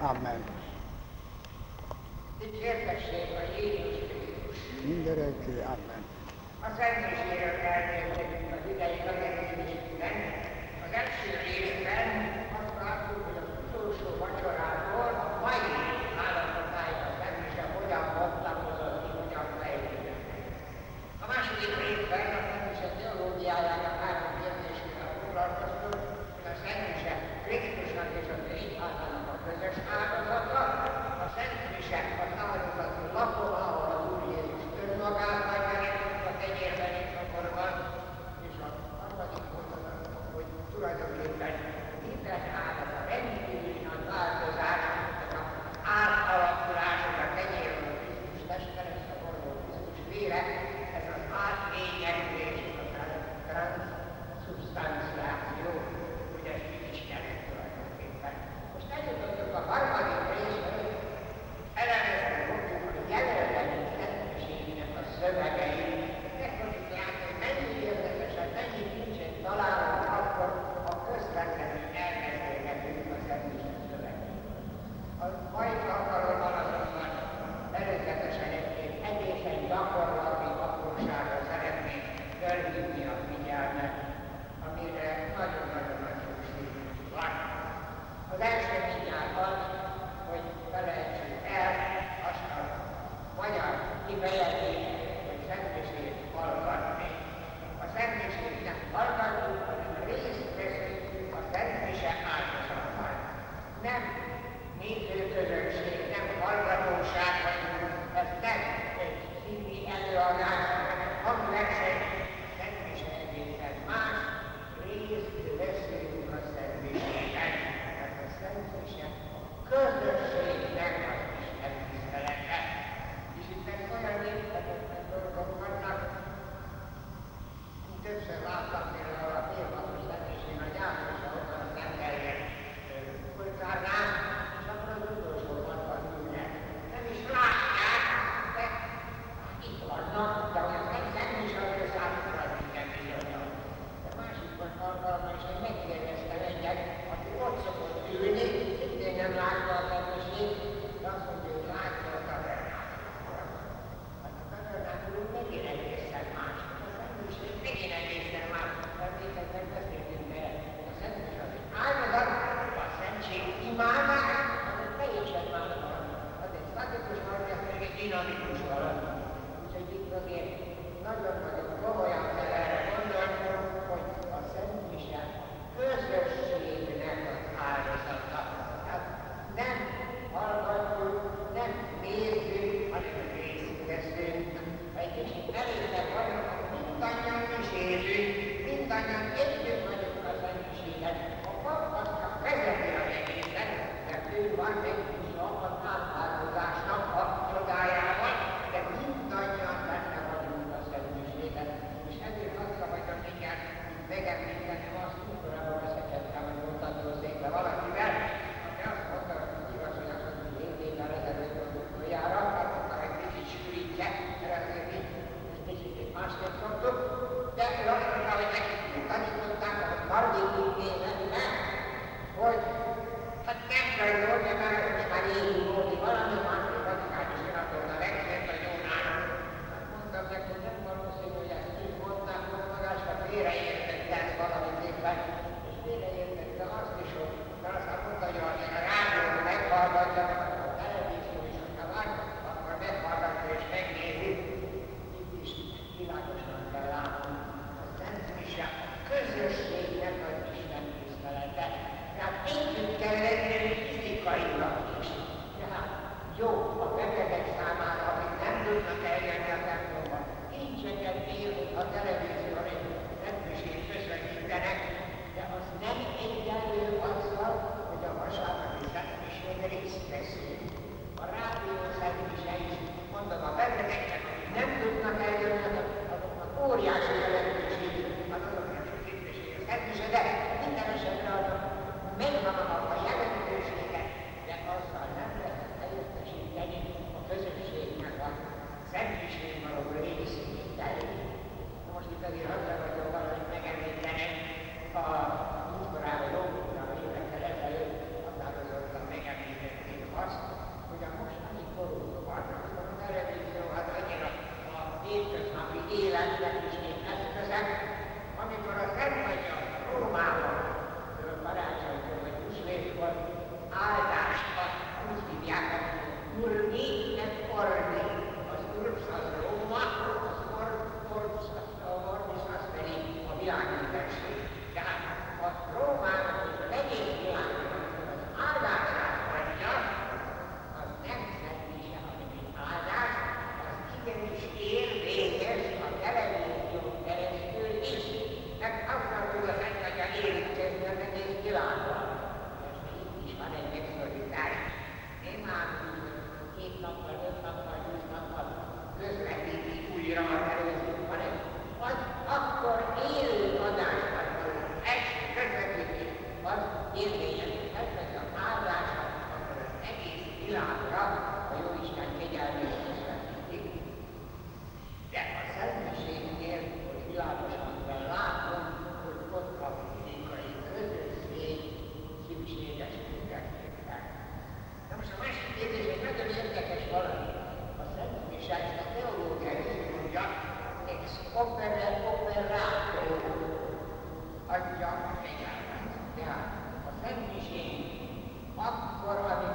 Amen. Dicsértessék. Mindenki, Amen. A Szent Miséről elmélkedünk az idei az első részben, vicino a Rinunciolo, c'è il libro che non lo conosco, ex opere operato, adja a feját, tehát a szentiség, akkor, amikor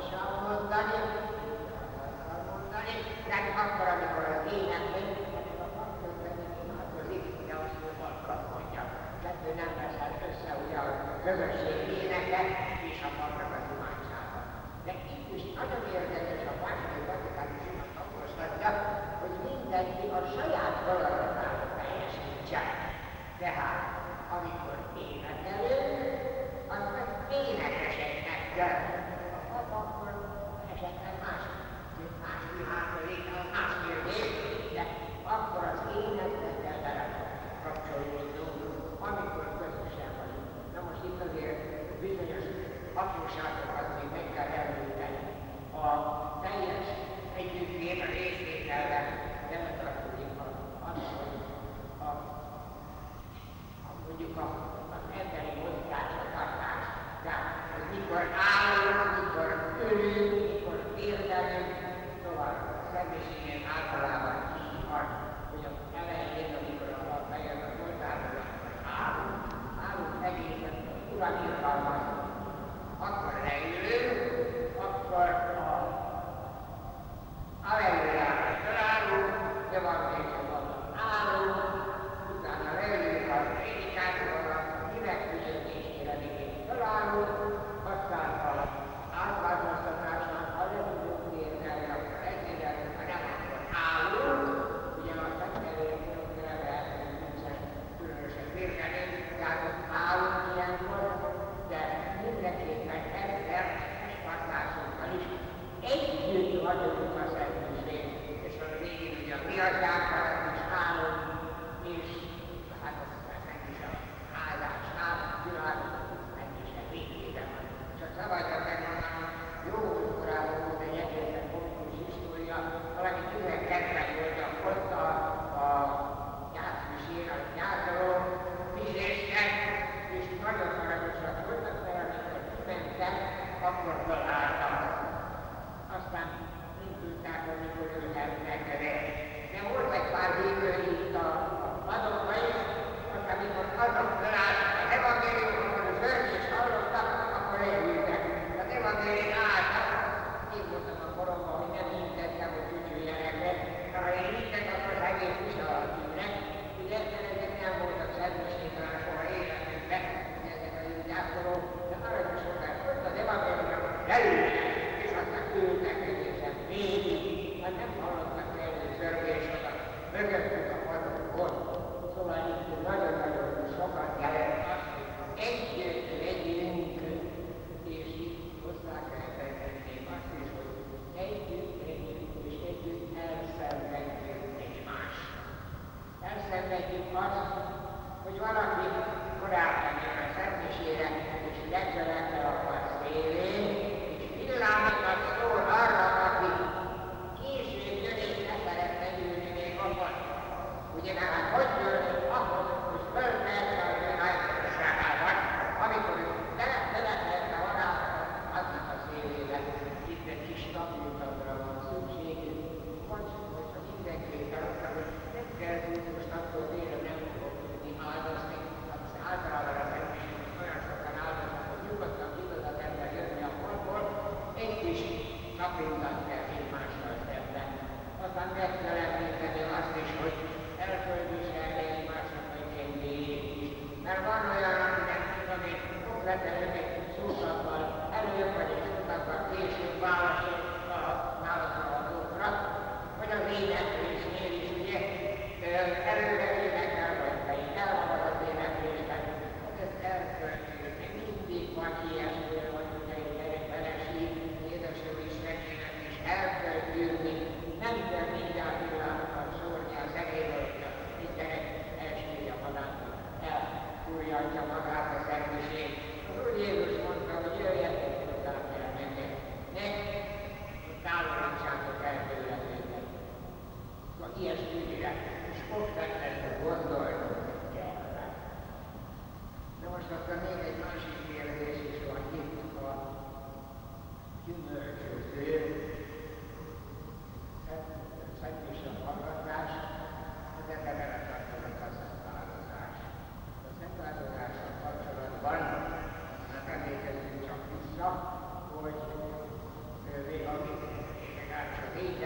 Pontosabban mondani, mondani, nem akkor, amikor az ének megint a kapcsolat, akkor Lisztina azt jobban mondja. Kettő nem veszel össze ugye a közösség éneket és a magnak az. De itt is nagyon a második vatikáni zsinat hogy mindenki a saját valami hatóságokat még meg kell említeni. A teljes együttét részvételben nem tartozik az, hogy a, a, mondjuk a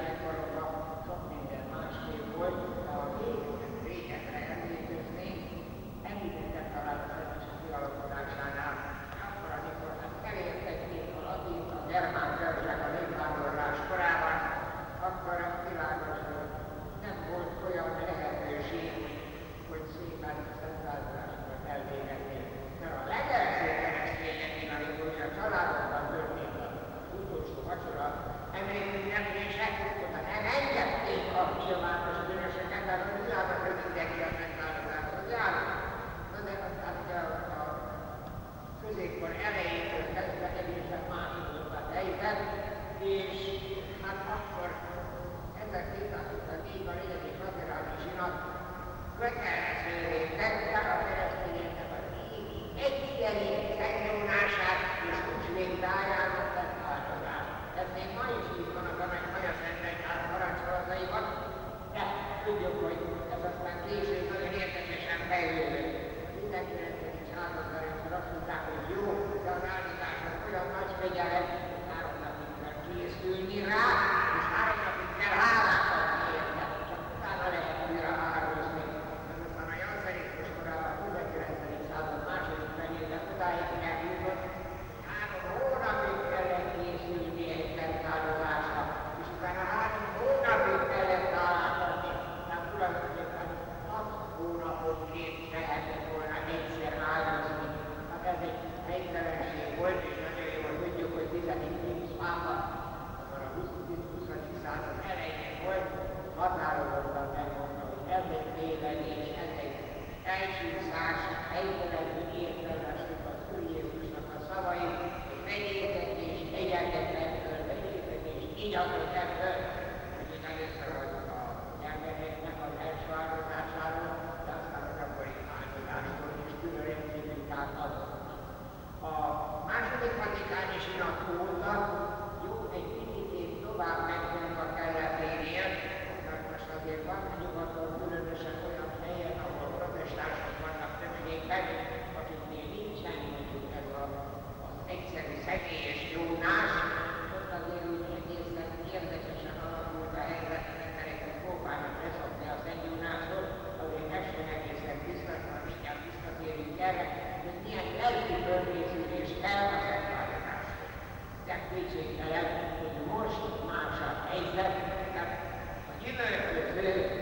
Portal Észak és Irakónak. Jó, egy picit tovább mentünk a kelleténél, mert most azért van nyugaton különösen olyan helyen, ahol a protestánsok vannak többségben, akiknél nincsen mondjuk ez a, az egyszerű szegélyes Jónás, ott azért úgy egészen érdekesen alakult a helyzet, mert egy próbálnak leszokni a Szent Jónásról, azért este egészen biztos, ha mindjárt visszatérünk erre, hogy milyen lelki bölkészülés kell az nem kétségtelen, hogy most más a helyzet, tehát a jövőköző